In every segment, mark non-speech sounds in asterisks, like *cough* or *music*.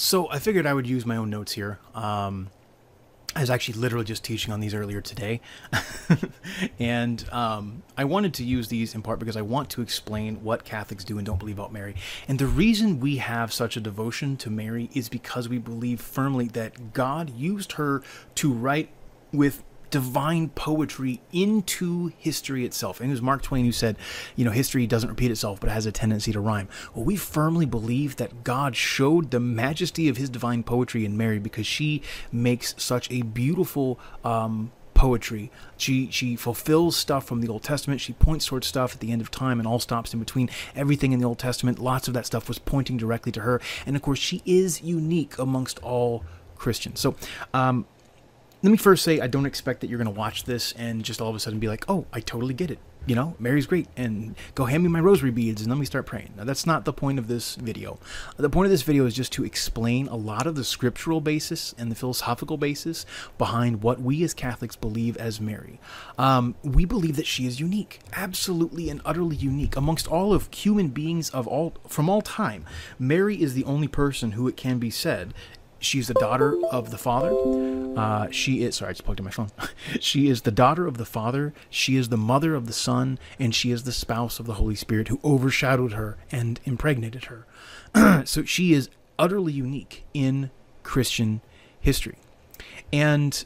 So I figured I would use my own notes here. Um, I was actually literally just teaching on these earlier today. *laughs* and um, I wanted to use these in part because I want to explain what Catholics do and don't believe about Mary. And the reason we have such a devotion to Mary is because we believe firmly that God used her to write with divine poetry into history itself. And it was Mark Twain who said, you know, history doesn't repeat itself, but it has a tendency to rhyme. Well, we firmly believe that God showed the majesty of his divine poetry in Mary because she makes such a beautiful um, poetry. She she fulfills stuff from the Old Testament. She points towards stuff at the end of time and all stops in between. Everything in the Old Testament, lots of that stuff was pointing directly to her. And of course, she is unique amongst all Christians. So, um, let me first say I don't expect that you're going to watch this and just all of a sudden be like, oh, I totally get it. You know, Mary's great, and go hand me my rosary beads and let me start praying. Now, that's not the point of this video. The point of this video is just to explain a lot of the scriptural basis and the philosophical basis behind what we as Catholics believe as Mary. Um, we believe that she is unique, absolutely and utterly unique amongst all of human beings of all from all time. Mary is the only person who it can be said She's the daughter of the Father. Uh, she is, sorry, I just plugged in my phone. *laughs* she is the daughter of the Father. She is the mother of the Son. And she is the spouse of the Holy Spirit who overshadowed her and impregnated her. *clears throat* so she is utterly unique in Christian history. And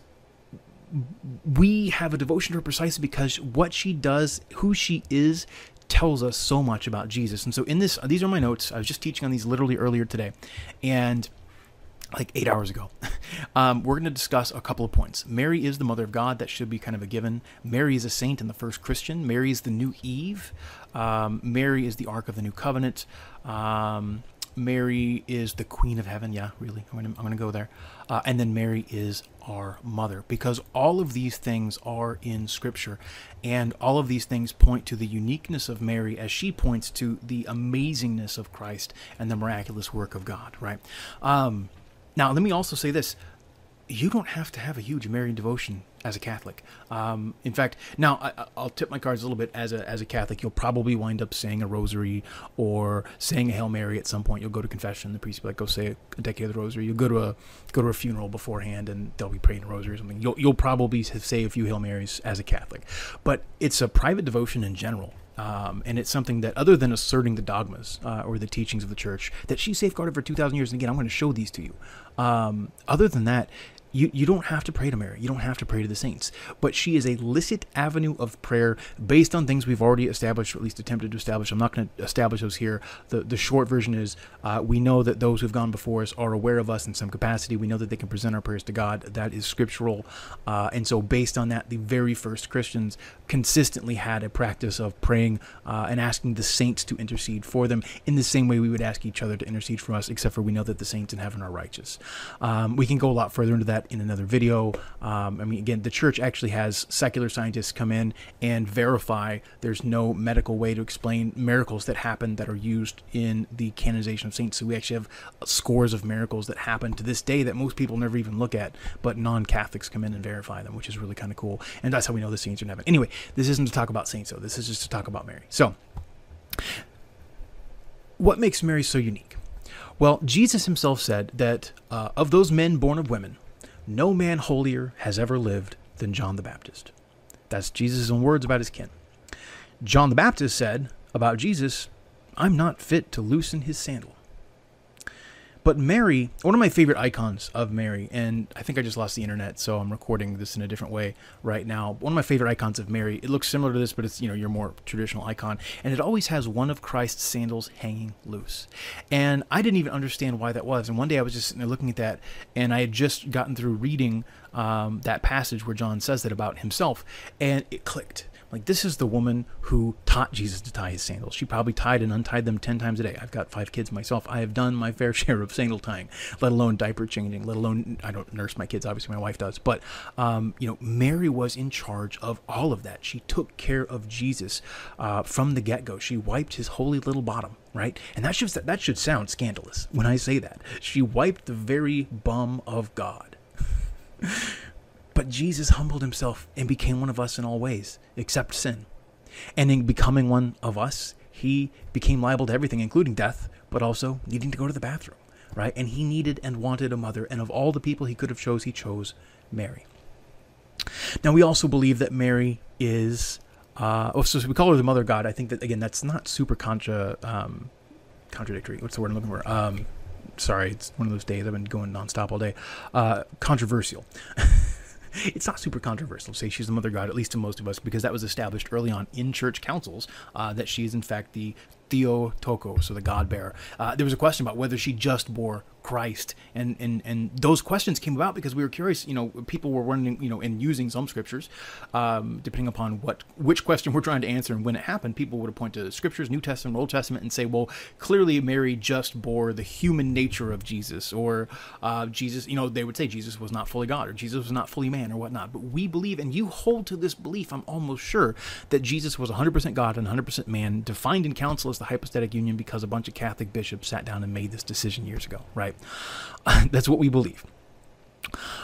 we have a devotion to her precisely because what she does, who she is, tells us so much about Jesus. And so in this, these are my notes. I was just teaching on these literally earlier today. And like eight hours ago. *laughs* Um, we're going to discuss a couple of points. Mary is the mother of God. That should be kind of a given. Mary is a saint and the first Christian. Mary is the new Eve. Um, Mary is the Ark of the New Covenant. Um, Mary is the Queen of Heaven. Yeah, really. I'm going to, I'm to go there. Uh, and then Mary is our mother because all of these things are in Scripture. And all of these things point to the uniqueness of Mary as she points to the amazingness of Christ and the miraculous work of God, right? Um, now, let me also say this you don't have to have a huge Marian devotion as a Catholic. Um, in fact, now I, will tip my cards a little bit. As a as a Catholic, you'll probably wind up saying a rosary or saying a Hail Mary at some point. You'll go to confession. The priest will be like, "Go say a decade of the rosary." You'll go to a go to a funeral beforehand, and they'll be praying a rosary or something. You'll you'll probably say a few Hail Marys as a Catholic, but it's a private devotion in general. Um, and it's something that, other than asserting the dogmas uh, or the teachings of the church, that she safeguarded for 2,000 years. And again, I'm going to show these to you. Um, other than that, you, you don't have to pray to Mary. You don't have to pray to the saints. But she is a licit avenue of prayer based on things we've already established, or at least attempted to establish. I'm not going to establish those here. The, the short version is uh, we know that those who've gone before us are aware of us in some capacity. We know that they can present our prayers to God. That is scriptural. Uh, and so, based on that, the very first Christians consistently had a practice of praying uh, and asking the saints to intercede for them in the same way we would ask each other to intercede for us, except for we know that the saints in heaven are righteous. Um, we can go a lot further into that in another video. Um, I mean, again, the church actually has secular scientists come in and verify there's no medical way to explain miracles that happen that are used in the canonization of saints. So we actually have scores of miracles that happen to this day that most people never even look at, but non Catholics come in and verify them, which is really kind of cool. And that's how we know the saints are in heaven. Anyway, this isn't to talk about saints, though. This is just to talk about Mary. So, what makes Mary so unique? Well, Jesus himself said that uh, of those men born of women, no man holier has ever lived than John the Baptist. That's Jesus' own words about his kin. John the Baptist said about Jesus, I'm not fit to loosen his sandal. But Mary, one of my favorite icons of Mary, and I think I just lost the internet, so I'm recording this in a different way right now. One of my favorite icons of Mary, it looks similar to this, but it's you know your more traditional icon, and it always has one of Christ's sandals hanging loose. And I didn't even understand why that was. And one day I was just looking at that, and I had just gotten through reading um, that passage where John says that about himself, and it clicked like, this is the woman who taught Jesus to tie his sandals. She probably tied and untied them 10 times a day. I've got five kids myself. I have done my fair *laughs* share of sandal tying, let alone diaper changing, let alone, I don't nurse my kids, obviously, my wife does. But, um, you know, Mary was in charge of all of that. She took care of Jesus uh, from the get go. She wiped his holy little bottom right? And that should that should sound scandalous when I say that. She wiped the very bum of God. *laughs* But Jesus humbled himself and became one of us in all ways, except sin. And in becoming one of us, he became liable to everything, including death, but also needing to go to the bathroom. right? And he needed and wanted a mother, and of all the people he could have chose, he chose Mary. Now we also believe that Mary is uh, oh, so we call her the mother God. I think that again, that's not super contra um, contradictory. What's the word I'm looking for? Um, sorry, it's one of those days I've been going nonstop all day. Uh, controversial. *laughs* it's not super controversial say she's the mother God, at least to most of us, because that was established early on in church councils uh, that she is in fact the Theotokos, so the God bearer. Uh, there was a question about whether she just bore Christ, and and and those questions came about because we were curious. You know, people were wondering, you know, and using some scriptures, um, depending upon what which question we're trying to answer and when it happened. People would point to scriptures, New Testament, Old Testament, and say, well, clearly Mary just bore the human nature of Jesus, or uh, Jesus. You know, they would say Jesus was not fully God, or Jesus was not fully man, or whatnot. But we believe, and you hold to this belief. I'm almost sure that Jesus was 100% God and 100% man, defined in council as the hypostatic union because a bunch of Catholic bishops sat down and made this decision years ago, right? *laughs* That's what we believe.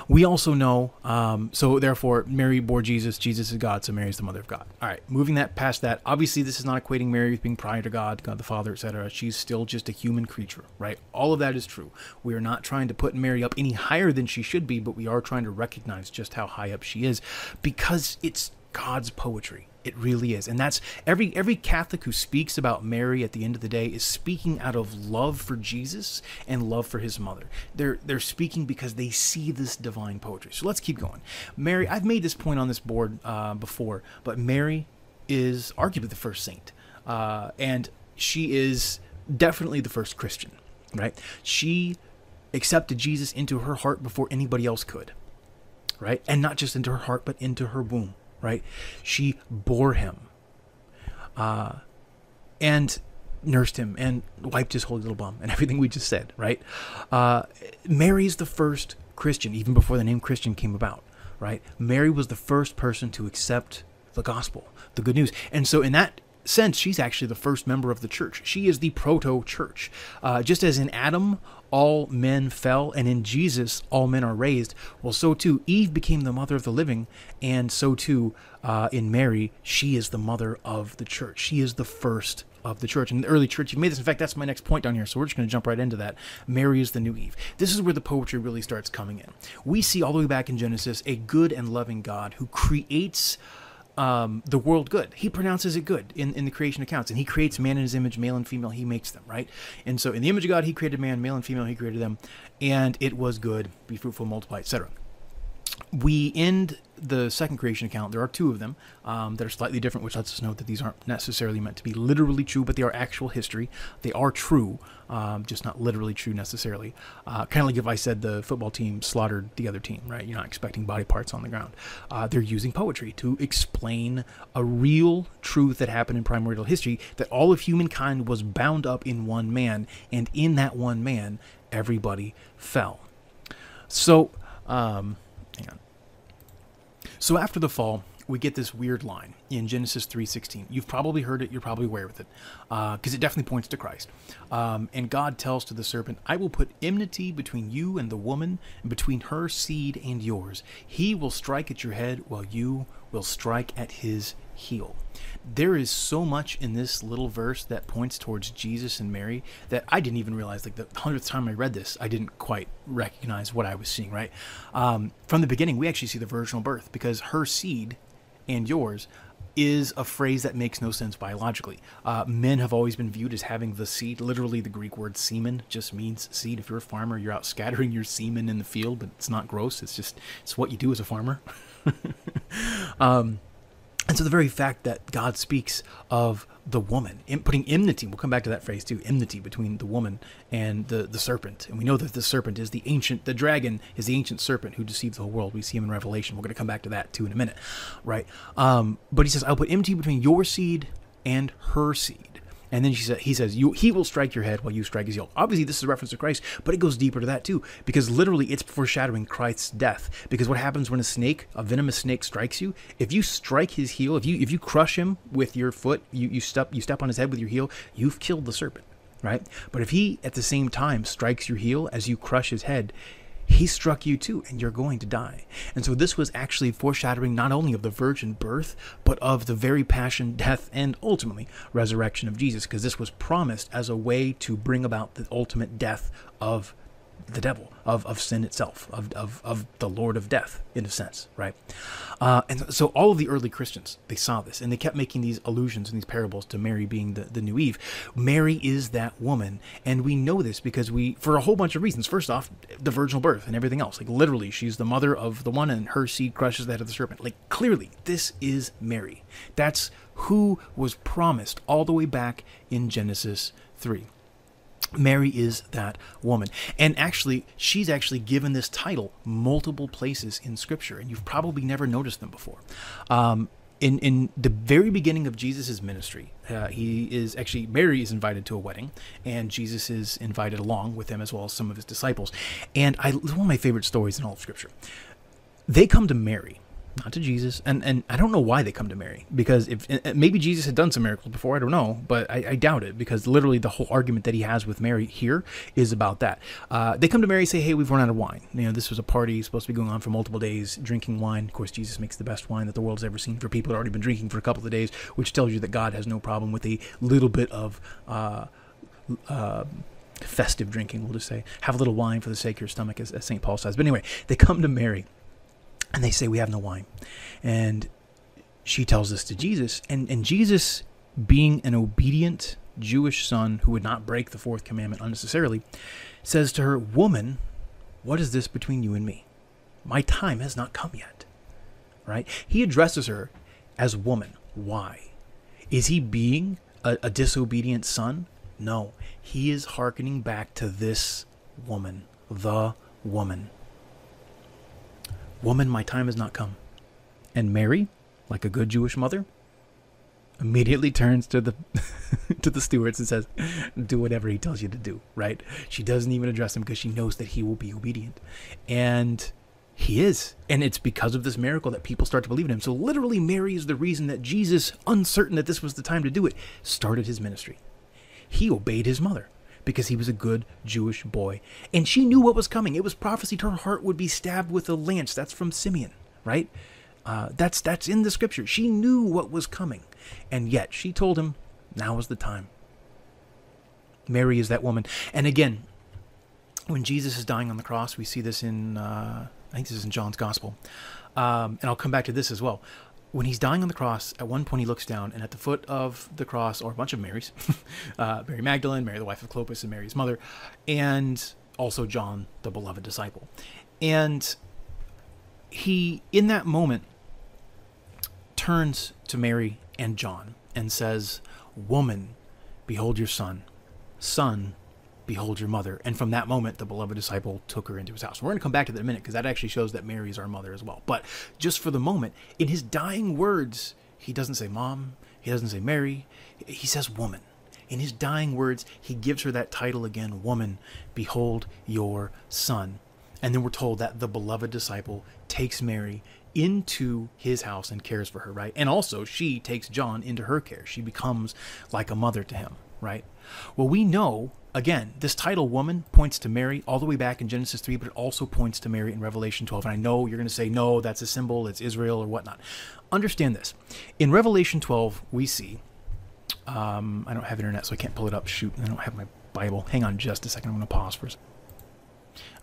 We also know, um, so therefore, Mary bore Jesus. Jesus is God, so Mary is the mother of God. All right, moving that past that. Obviously, this is not equating Mary with being prior to God, God the Father, etc. She's still just a human creature, right? All of that is true. We are not trying to put Mary up any higher than she should be, but we are trying to recognize just how high up she is, because it's God's poetry. It really is. And that's every every Catholic who speaks about Mary at the end of the day is speaking out of love for Jesus and love for his mother. They're they're speaking because they see this divine poetry. So let's keep going. Mary, I've made this point on this board uh, before, but Mary is arguably the first saint. Uh, and she is definitely the first Christian, right? She accepted Jesus into her heart before anybody else could, right? And not just into her heart, but into her womb right? She bore him uh, and nursed him and wiped his holy little bum and *laughs* everything we just said, right? Uh, Mary's the first Christian, even before the name Christian came about, right? Mary was the first person to accept the gospel, the good news. And so, in that sense, she's actually the first member of the church. She is the proto church. Uh, just as in Adam, all men fell, and in Jesus, all men are raised, well, so too, Eve became the mother of the living, and so too, uh, in Mary, she is the mother of the church. She is the first of the church. And the early church, you made this. In fact, that's my next point down here. So we're just going to jump right into that. Mary is the new Eve. This is where the poetry really starts coming in. We see all the way back in Genesis a good and loving God who creates um, the world good. He pronounces it good in, in the creation accounts, and he creates man in his image, male and female. He makes them right, and so in the image of God, he created man, male and female. He created them, and it was good. Be fruitful, multiply, etc we end the second creation account. There are two of them um, that are slightly different, which lets us know that these aren't necessarily meant to be literally true, but they are actual history. They are true, um, just not literally true necessarily. Uh, kind of like if I said the football team slaughtered the other team, right? You're not expecting body parts on the ground. Uh, they're using poetry to explain a real truth that happened in primordial history that all of humankind was bound up in one man, and in that one man, everybody fell. So, um. So after the fall, we get this weird line in Genesis 3:16. You've probably heard it. You're probably aware with it, because uh, it definitely points to Christ. Um, and God tells to the serpent, "I will put enmity between you and the woman, and between her seed and yours. He will strike at your head, while you will strike at his heel." There is so much in this little verse that points towards Jesus and Mary that I didn't even realize. Like the hundredth time I read this, I didn't quite recognize what I was seeing. Right um, from the beginning, we actually see the virginal birth because her seed and yours is a phrase that makes no sense biologically. Uh, men have always been viewed as having the seed. Literally, the Greek word semen just means seed. If you're a farmer, you're out scattering your semen in the field, but it's not gross. It's just it's what you do as a farmer. *laughs* *laughs* um, and so the very fact that God speaks of the woman, putting enmity, we'll come back to that phrase too, enmity between the woman and the, the serpent. And we know that the serpent is the ancient, the dragon is the ancient serpent who deceives the whole world. We see him in Revelation. We're going to come back to that too in a minute, right? Um, but he says, I'll put enmity between your seed and her seed. And then she said, he says, you, he will strike your head while you strike his heel. Obviously, this is a reference to Christ, but it goes deeper to that too, because literally it's foreshadowing Christ's death. Because what happens when a snake, a venomous snake, strikes you? If you strike his heel, if you if you crush him with your foot, you, you step you step on his head with your heel, you've killed the serpent, right? But if he at the same time strikes your heel as you crush his head, he struck you too, and you're going to die. And so this was actually foreshadowing not only of the virgin birth, but of the very passion, death, and ultimately resurrection of Jesus, because this was promised as a way to bring about the ultimate death of the devil, of, of sin itself, of, of, of the Lord of death, in a sense, right? Uh, and so all of the early Christians, they saw this and they kept making these allusions and these parables to Mary being the, the new Eve. Mary is that woman. And we know this because we, for a whole bunch of reasons. First off, the virginal birth and everything else. Like literally, she's the mother of the one and her seed crushes that of the serpent. Like clearly, this is Mary. That's who was promised all the way back in Genesis 3. Mary is that woman. And actually, she's actually given this title multiple places in Scripture, and you've probably never noticed them before. Um, in, in the very beginning of Jesus' ministry, uh, he is actually, Mary is invited to a wedding, and Jesus is invited along with him as well as some of his disciples. And I, one of my favorite stories in all of Scripture. They come to Mary not to Jesus. And and I don't know why they come to Mary because if maybe Jesus had done some miracles before, I don't know, but I, I doubt it because literally the whole argument that he has with Mary here is about that. Uh, they come to Mary say, "Hey, we've run out of wine. You know, this was a party supposed to be going on for multiple days, drinking wine. Of course, Jesus makes the best wine that the world's ever seen for people that already been drinking for a couple of days, which tells you that God has no problem with a little bit of." Uh, uh, festive drinking, we'll just say. Have a little wine for the sake of your stomach, as, as St. Paul says. But anyway, they come to Mary and they say, We have no wine. And she tells this to Jesus. And, and Jesus, being an obedient Jewish son who would not break the fourth commandment unnecessarily, says to her, Woman, what is this between you and me? My time has not come yet. Right? He addresses her as woman. Why? Is he being a, a disobedient son? No. He is hearkening back to this woman, the woman. Woman, my time has not come. And Mary, like a good Jewish mother, immediately turns to the *laughs* to the stewards and says, "Do whatever he tells you to do." Right? She doesn't even address him because she knows that he will be obedient, and he is. And it's because of this miracle that people start to believe in him. So literally, Mary is the reason that Jesus, uncertain that this was the time to do it, started his ministry. He obeyed his mother because he was a good Jewish boy. And she knew what was coming. It was prophesied her heart would be stabbed with a lance. That's from Simeon, right? Uh, that's that's in the scripture. She knew what was coming, and yet she told him, "Now is the time." Mary is that woman, and again, when Jesus is dying on the cross, we see this in uh, I think this is in John's Gospel, um, and I'll come back to this as well when he's dying on the cross, at one point he looks down, and at the foot of the cross are a bunch of Marys *laughs* uh, Mary Magdalene, Mary, the wife of Clopas, and Mary's mother, and also John, the beloved disciple. And he, in that moment, turns to Mary and John and says, Woman, behold your son. Son, behold your mother. And from that moment, the beloved disciple took her into his house. We're going to come back to that in a minute because that actually shows that Mary is our mother as well. But just for the moment, in his dying words, he doesn't say mom, he doesn't say Mary, he says woman. In his dying words, he gives her that title again, woman, behold your son. And then we're told that the beloved disciple takes Mary into his house and cares for her, right? And also, she takes John into her care. She becomes like a mother to him, right? Well, we know again, this title woman points to Mary all the way back in Genesis 3, but it also points to Mary in Revelation 12. And I know you're going to say, no, that's a symbol, it's Israel or whatnot. Understand this. In Revelation 12, we see, um, I don't have internet, so I can't pull it up. Shoot, I don't have my Bible. Hang on just a second. I'm going to pause for a second.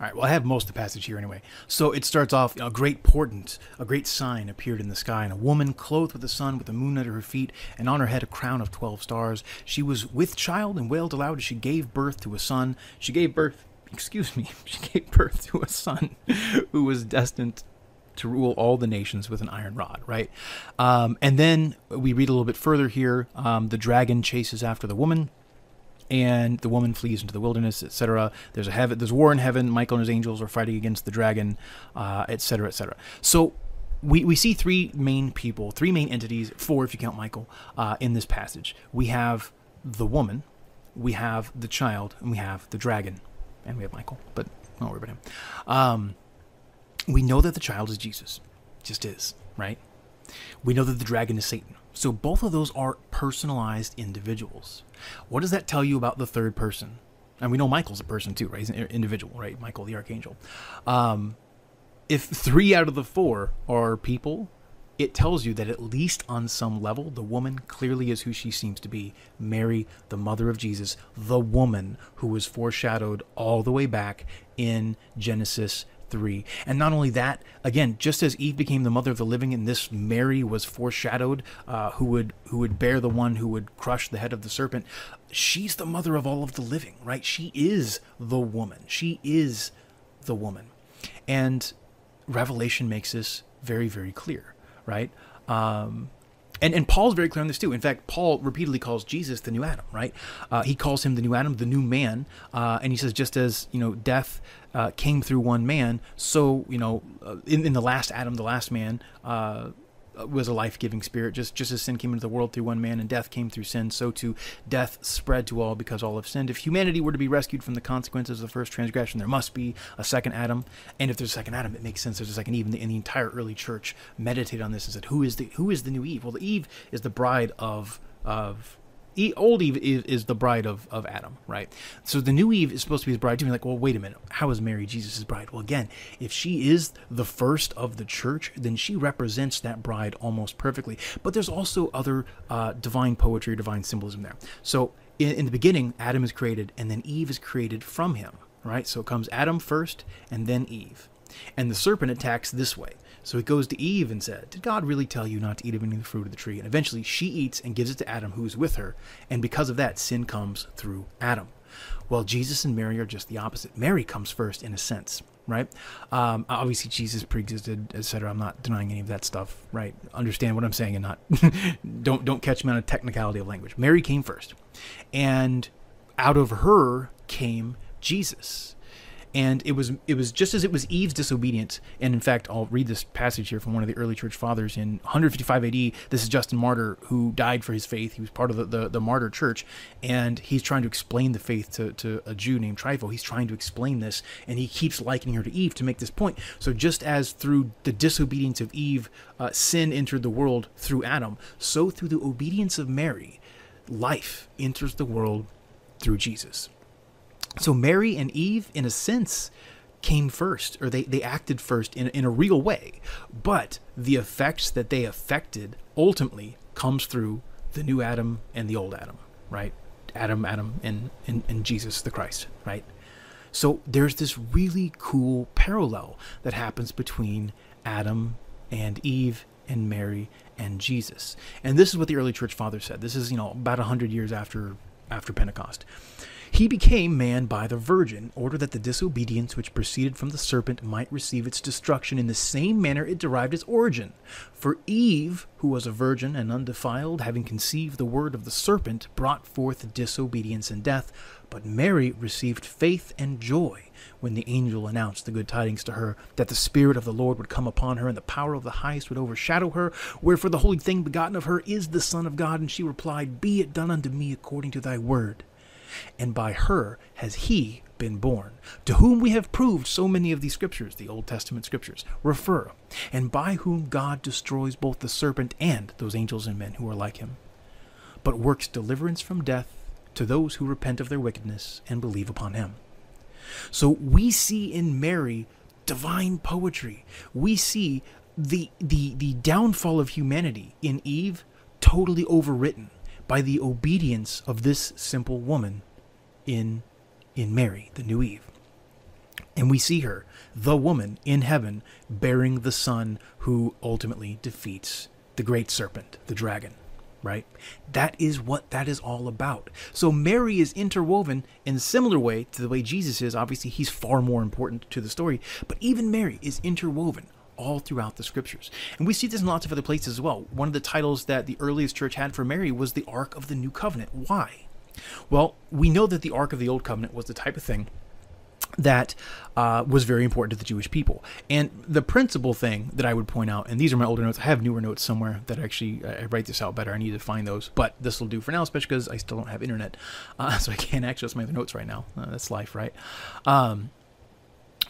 All right, well, I have most of the passage here anyway. So it starts off a great portent, a great sign appeared in the sky, and a woman clothed with the sun, with the moon under her feet, and on her head a crown of twelve stars. She was with child and wailed aloud as she gave birth to a son. She gave birth, excuse me, *laughs* she gave birth to a son *laughs* who was destined to rule all the nations with an iron rod, right? Um, and then we read a little bit further here. Um, the dragon chases after the woman and the woman flees into the wilderness, etc. There's a heaven, there's war in heaven. Michael and his angels are fighting against the dragon, etc., uh, etc. Et so we, we see three main people, three main entities, four if you count Michael, uh, in this passage. We have the woman, we have the child, and we have the dragon, and we have Michael, but don't worry about him. Um, we know that the child is Jesus, just is, right? We know that the dragon is Satan. So both of those are personalized individuals. What does that tell you about the third person? And we know Michael's a person too, right? He's an individual, right? Michael the archangel. Um, if three out of the four are people, it tells you that at least on some level, the woman clearly is who she seems to be Mary, the mother of Jesus, the woman who was foreshadowed all the way back in Genesis 3. And not only that, again, just as Eve became the mother of the living and this Mary was foreshadowed, uh, who would who would bear the one who would crush the head of the serpent, she's the mother of all of the living, right? She is the woman. She is the woman. And Revelation makes this very, very clear, right? Um, and, and Paul's very clear on this too. In fact, Paul repeatedly calls Jesus the new Adam, right? Uh, he calls him the new Adam, the new man, uh, and he says, just as you know, death uh, came through one man, so you know, uh, in, in the last Adam, the last man, uh, was a life-giving spirit. Just just as sin came into the world through one man and death came through sin so too death spread to all because all have sinned. If humanity were to be rescued from the consequences of the first transgression there must be a second adam. And if there's a second adam it makes sense. There's a second eve. And the, and the entire early church meditated on this and said who is the who is the new eve? Well the eve is the bride of of old Eve is, is, the bride of, of Adam, right? So the new Eve is supposed to be his bride too. You're like, well, wait a minute. How is Mary Jesus' bride? Well, again, if she is the first of the church, then she represents that bride almost perfectly. But there's also other uh, divine poetry, or divine symbolism there. So in, in the beginning, Adam is created, and then Eve is created from him, right? So it comes Adam first, and then Eve. And the serpent attacks this way. So he goes to Eve and said, Did God really tell you not to eat of any of the fruit of the tree? And eventually she eats and gives it to Adam, who is with her. And because of that, sin comes through Adam. Well, Jesus and Mary are just the opposite. Mary comes first in a sense, right? Um, obviously, Jesus pre-existed, etc. I'm not denying any of that stuff, right? Understand what I'm saying and not *laughs* don't don't catch me on a technicality of language. Mary came first, and out of her came Jesus and it was it was just as it was Eve's disobedience. And in fact, I'll read this passage here from one of the early church fathers in 155 AD. This is Justin Martyr who died for his faith. He was part of the, the, the martyr church, and he's trying to explain the faith to, to a Jew named Trypho. He's trying to explain this, and he keeps likening her to Eve to make this point. So just as through the disobedience of Eve, uh, sin entered the world through Adam, so through the obedience of Mary, life enters the world through Jesus. So Mary and Eve, in a sense, came first, or they, they acted first in, in a real way. But the effects that they affected ultimately comes through the new Adam and the old Adam, right? Adam, Adam, and, and, and Jesus the Christ, right? So there's this really cool parallel that happens between Adam and Eve and Mary and Jesus. And this is what the early church fathers said. This is, you know, about 100 years after after Pentecost. He became man by the virgin, in order that the disobedience which proceeded from the serpent might receive its destruction in the same manner it derived its origin. For Eve, who was a virgin and undefiled, having conceived the word of the serpent, brought forth disobedience and death. But Mary received faith and joy when the angel announced the good tidings to her that the Spirit of the Lord would come upon her and the power of the highest would overshadow her. Wherefore the holy thing begotten of her is the Son of God. And she replied, Be it done unto me according to thy word and by her has he been born, to whom we have proved so many of these scriptures, the Old Testament scriptures, refer, and by whom God destroys both the serpent and those angels and men who are like him, but works deliverance from death to those who repent of their wickedness and believe upon him. So we see in Mary divine poetry. We see the the the downfall of humanity in Eve totally overwritten by the obedience of this simple woman in in Mary, the new Eve. And we see her, the woman in heaven, bearing the son who ultimately defeats the great serpent, the dragon, right? That is what that is all about. So Mary is interwoven in a similar way to the way Jesus is. Obviously, he's far more important to the story, but even Mary is interwoven all throughout the scriptures. And we see this in lots of other places as well. One of the titles that the earliest church had for Mary was the Ark of the New Covenant. Why? Well, we know that the Ark of the Old Covenant was the type of thing that uh, was very important to the Jewish people. And the principal thing that I would point out, and these are my older notes, I have newer notes somewhere that actually I write this out better. I need to find those, but this will do for now, especially because I still don't have internet, uh, *laughs* so I can't access my other notes right now. Uh, that's life, right? Um,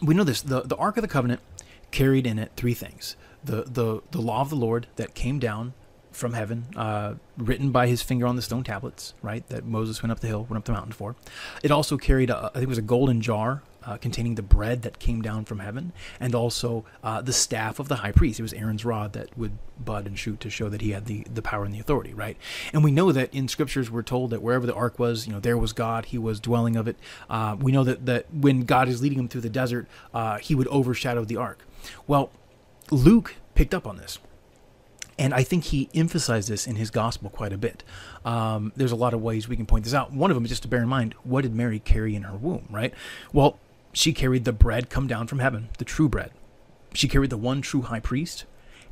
we know this: the the Ark of the Covenant carried in it three things: the the the law of the Lord that came down from heaven, uh, written by his finger on the stone tablets, right? That Moses went up the hill, went up the mountain for. It also carried, a, I think it was a golden jar uh, containing the bread that came down from heaven, and also uh, the staff of the high priest. It was Aaron's rod that would bud and shoot to show that he had the, the power and the authority, right? And we know that in scriptures we're told that wherever the ark was, you know, there was God. He was dwelling of it. Uh, we know that that when God is leading him through the desert, uh, he would overshadow the ark. Well, Luke picked up on this. And I think he emphasized this in his gospel quite a bit. Um, there's a lot of ways we can point this out. One of them is just to bear in mind what did Mary carry in her womb, right? Well, she carried the bread come down from heaven, the true bread. She carried the one true high priest,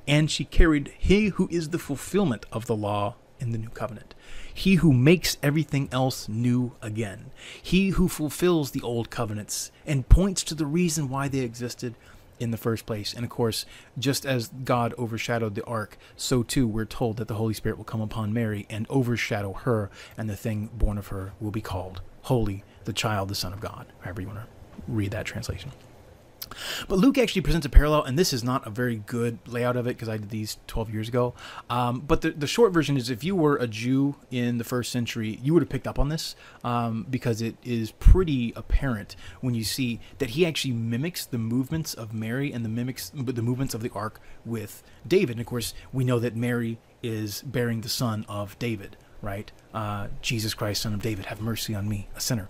and she carried he who is the fulfillment of the law in the new covenant. He who makes everything else new again. He who fulfills the old covenants and points to the reason why they existed in the first place. And of course, just as God overshadowed the ark, so too we're told that the Holy Spirit will come upon Mary and overshadow her, and the thing born of her will be called Holy, the child, the Son of God, however you want to read that translation. But Luke actually presents a parallel, and this is not a very good layout of it because I did these 12 years ago. Um, but the, the short version is if you were a Jew in the first century, you would have picked up on this um, because it is pretty apparent when you see that he actually mimics the movements of Mary and the mimics the movements of the ark with David. And of course, we know that Mary is bearing the son of David right? Uh, Jesus Christ, Son of David, have mercy on me, a sinner.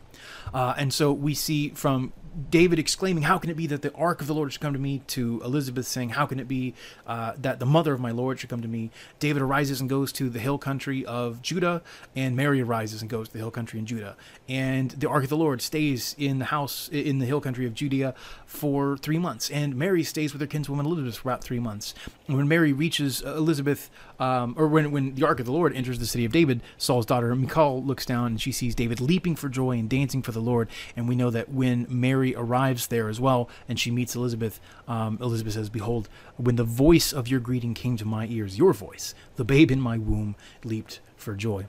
Uh, and so we see from David exclaiming, How can it be that the ark of the Lord should come to me? to Elizabeth saying, How can it be uh, that the mother of my Lord should come to me? David arises and goes to the hill country of Judah, and Mary arises and goes to the hill country in Judah. And the ark of the Lord stays in the house in the hill country of Judea for three months. And Mary stays with her kinswoman Elizabeth for about three months. When Mary reaches Elizabeth, um, or when, when the ark of the Lord enters the city of David, Saul's daughter Michal looks down and she sees David leaping for joy and dancing for the Lord. And we know that when Mary arrives there as well, and she meets Elizabeth. Um, Elizabeth says, Behold, when the voice of your greeting came to my ears, your voice, the babe in my womb leaped for joy.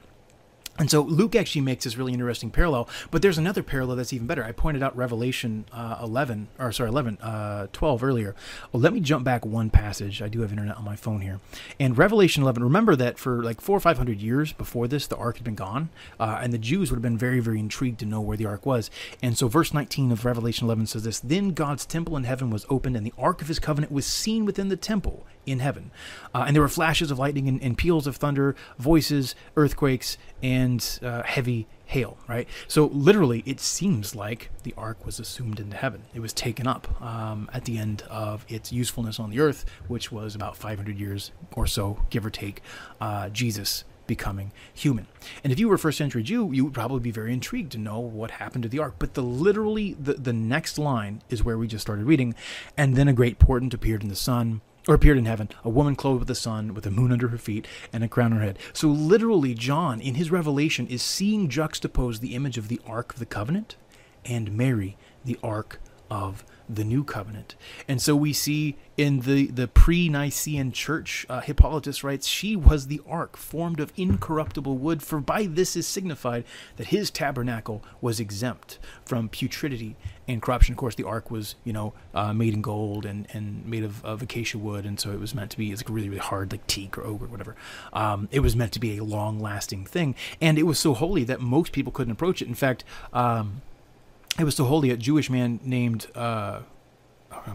And so Luke actually makes this really interesting parallel, but there's another parallel that's even better. I pointed out Revelation uh, 11, or sorry, 11, uh, 12 earlier. Well, let me jump back one passage. I do have internet on my phone here. And Revelation 11, remember that for like four or 500 years before this, the ark had been gone, uh, and the Jews would have been very, very intrigued to know where the ark was. And so verse 19 of Revelation 11 says this Then God's temple in heaven was opened, and the ark of his covenant was seen within the temple in heaven. Uh, and there were flashes of lightning and, and, peals of thunder, voices, earthquakes, and uh, heavy hail, right? So literally, it seems like the ark was assumed into heaven. It was taken up um, at the end of its usefulness on the earth, which was about 500 years or so, give or take, uh, Jesus becoming human. And if you were a first century Jew, you would probably be very intrigued to know what happened to the ark. But the literally the, the next line is where we just started reading, and then a great portent appeared in the sun or appeared in heaven, a woman clothed with the sun, with the moon under her feet, and a crown on her head. So literally, John, in his revelation, is seeing juxtaposed the image of the Ark of the Covenant and Mary, the Ark of the new covenant. And so we see in the, the pre Nicene church, uh, Hippolytus writes, She was the ark formed of incorruptible wood, for by this is signified that his tabernacle was exempt from putridity and corruption. Of course, the ark was, you know, uh, made in gold and, and made of, of acacia wood, and so it was meant to be, it's really, really hard, like teak or oak or whatever. Um, it was meant to be a long lasting thing, and it was so holy that most people couldn't approach it. In fact, um, it was so holy a Jewish man named uh,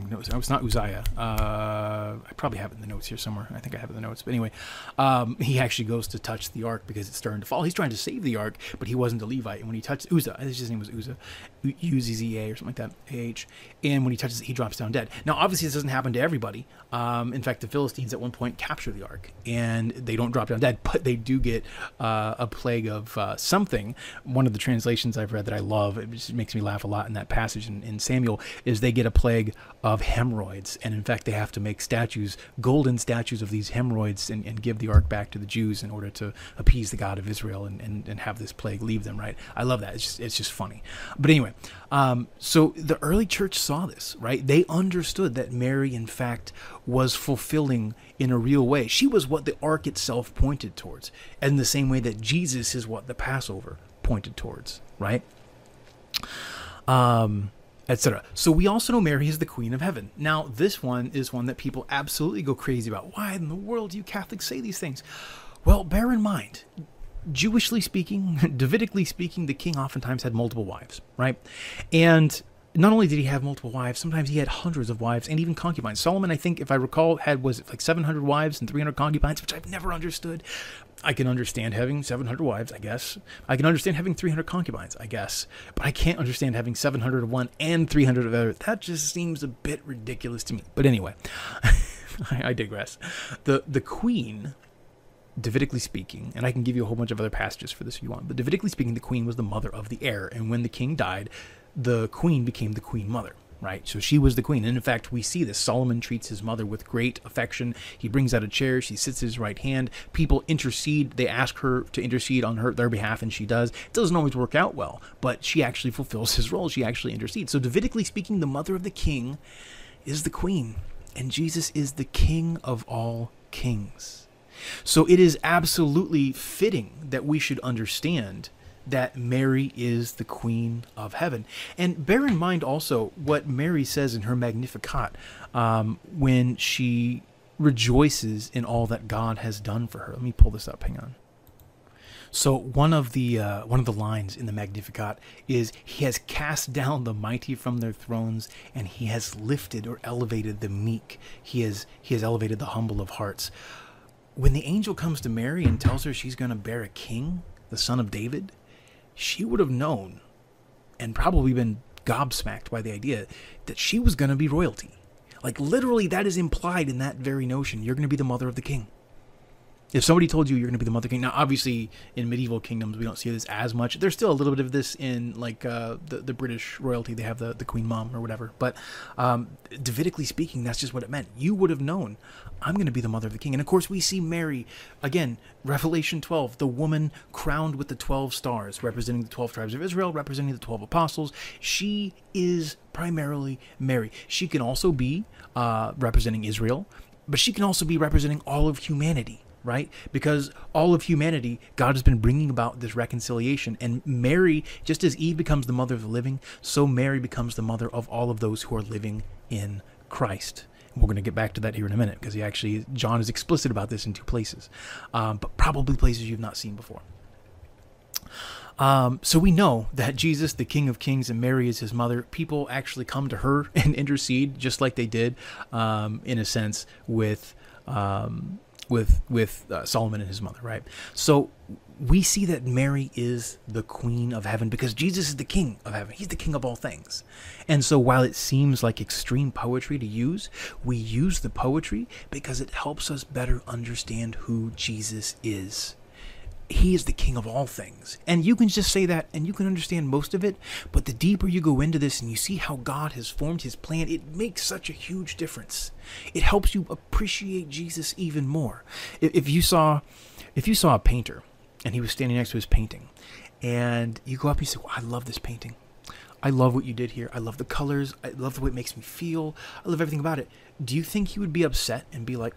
no, it was not Uzziah. Uh, I probably have it in the notes here somewhere. I think I have it in the notes. But anyway, um, he actually goes to touch the ark because it's starting to fall. He's trying to save the ark, but he wasn't a Levite. And when he touched Uzzah, his name was Uzzah, U Z Z A or something like that, A H. And when he touches it, he drops down dead. Now, obviously, this doesn't happen to everybody. Um, in fact, the Philistines at one point capture the ark, and they don't drop down dead, but they do get uh, a plague of uh, something. One of the translations I've read that I love, it just makes me laugh a lot in that passage in, in Samuel, is they get a plague of hemorrhoids. And in fact, they have to make statues, golden statues of these hemorrhoids, and, and give the ark back to the Jews in order to appease the God of Israel and, and, and have this plague leave them, right? I love that. It's just, it's just funny. But anyway, um, so the early church saw this, right? They understood that Mary, in fact, was fulfilling in a real way. She was what the ark itself pointed towards, and the same way that Jesus is what the Passover pointed towards, right? Um, etc. So we also know Mary is the Queen of Heaven. Now, this one is one that people absolutely go crazy about. Why in the world do you Catholics say these things? Well, bear in mind, Jewishly speaking, *laughs* Davidically speaking, the king oftentimes had multiple wives, right? And not only did he have multiple wives, sometimes he had hundreds of wives and even concubines. Solomon, I think, if I recall, had was it like 700 wives and 300 concubines, which I've never understood. I can understand having 700 wives, I guess. I can understand having 300 concubines, I guess. But I can't understand having 700 of one and 300 of the other. That just seems a bit ridiculous to me. But anyway, *laughs* I, I digress. The the queen Davidically speaking, and I can give you a whole bunch of other passages for this if you want, but Davidically speaking, the queen was the mother of the heir. And when the king died, the queen became the queen mother right? So she was the queen. And in fact, we see this. Solomon treats his mother with great affection. He brings out a chair. She sits at his right hand. People intercede. They ask her to intercede on her their behalf, and she does. It doesn't always work out well, but she actually fulfills his role. She actually intercedes. So, Davidically speaking, the mother of the king is the queen, and Jesus is the king of all kings. So, it is absolutely fitting that we should understand that Mary is the Queen of Heaven. And bear in mind also what Mary says in her Magnificat um, when she rejoices in all that God has done for her. Let me pull this up. Hang on. So one of the uh, one of the lines in the Magnificat is He has cast down the mighty from their thrones, and He has lifted or elevated the meek. He has He has elevated the humble of hearts. When the angel comes to Mary and tells her she's going to bear a king, the son of David, she would have known and probably been gobsmacked by the idea that she was going to be royalty. Like, literally, that is implied in that very notion. You're going to be the mother of the king. If somebody told you you're going to be the mother king, now obviously in medieval kingdoms we don't see this as much. There's still a little bit of this in like uh, the the British royalty. They have the the queen mom or whatever. But um, Davidically speaking, that's just what it meant. You would have known I'm going to be the mother of the king. And of course, we see Mary again, Revelation 12, the woman crowned with the 12 stars, representing the 12 tribes of Israel, representing the 12 apostles. She is primarily Mary. She can also be uh, representing Israel, but she can also be representing all of humanity right? Because all of humanity, God has been bringing about this reconciliation. And Mary, just as Eve becomes the mother of the living, so Mary becomes the mother of all of those who are living in Christ. We're going to get back to that here in a minute because he actually, John is explicit about this in two places, um, but probably places you've not seen before. Um, so we know that Jesus, the King of Kings, and Mary is his mother. People actually come to her *laughs* and intercede, just like they did, um, in a sense, with um, with with uh, Solomon and his mother, right? So we see that Mary is the queen of heaven because Jesus is the king of heaven. He's the king of all things. And so while it seems like extreme poetry to use, we use the poetry because it helps us better understand who Jesus is he is the king of all things. And you can just say that and you can understand most of it, but the deeper you go into this and you see how God has formed his plan, it makes such a huge difference. It helps you appreciate Jesus even more. If you saw if you saw a painter and he was standing next to his painting and you go up and you say, well, I love this painting. I love what you did here. I love the colors. I love the way it makes me feel. I love everything about it. Do you think he would be upset and be like,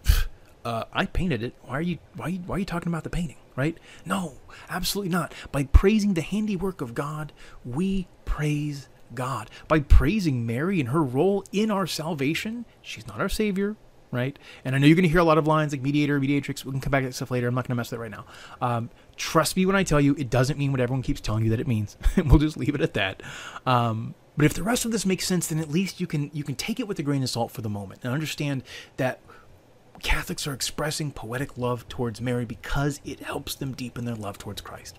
uh, I painted it. Why are you why are you, why are you talking about the painting? Right? No, absolutely not. By praising the handiwork of God, we praise God. By praising Mary and her role in our salvation, she's not our savior, right? And I know you're going to hear a lot of lines like mediator, mediatrix. We can come back to that stuff later. I'm not going to mess with that right now. Um, trust me when I tell you, it doesn't mean what everyone keeps telling you that it means. *laughs* we'll just leave it at that. Um, but if the rest of this makes sense, then at least you can you can take it with a grain of salt for the moment and understand that Catholics are expressing poetic love towards Mary because it helps them deepen their love towards Christ.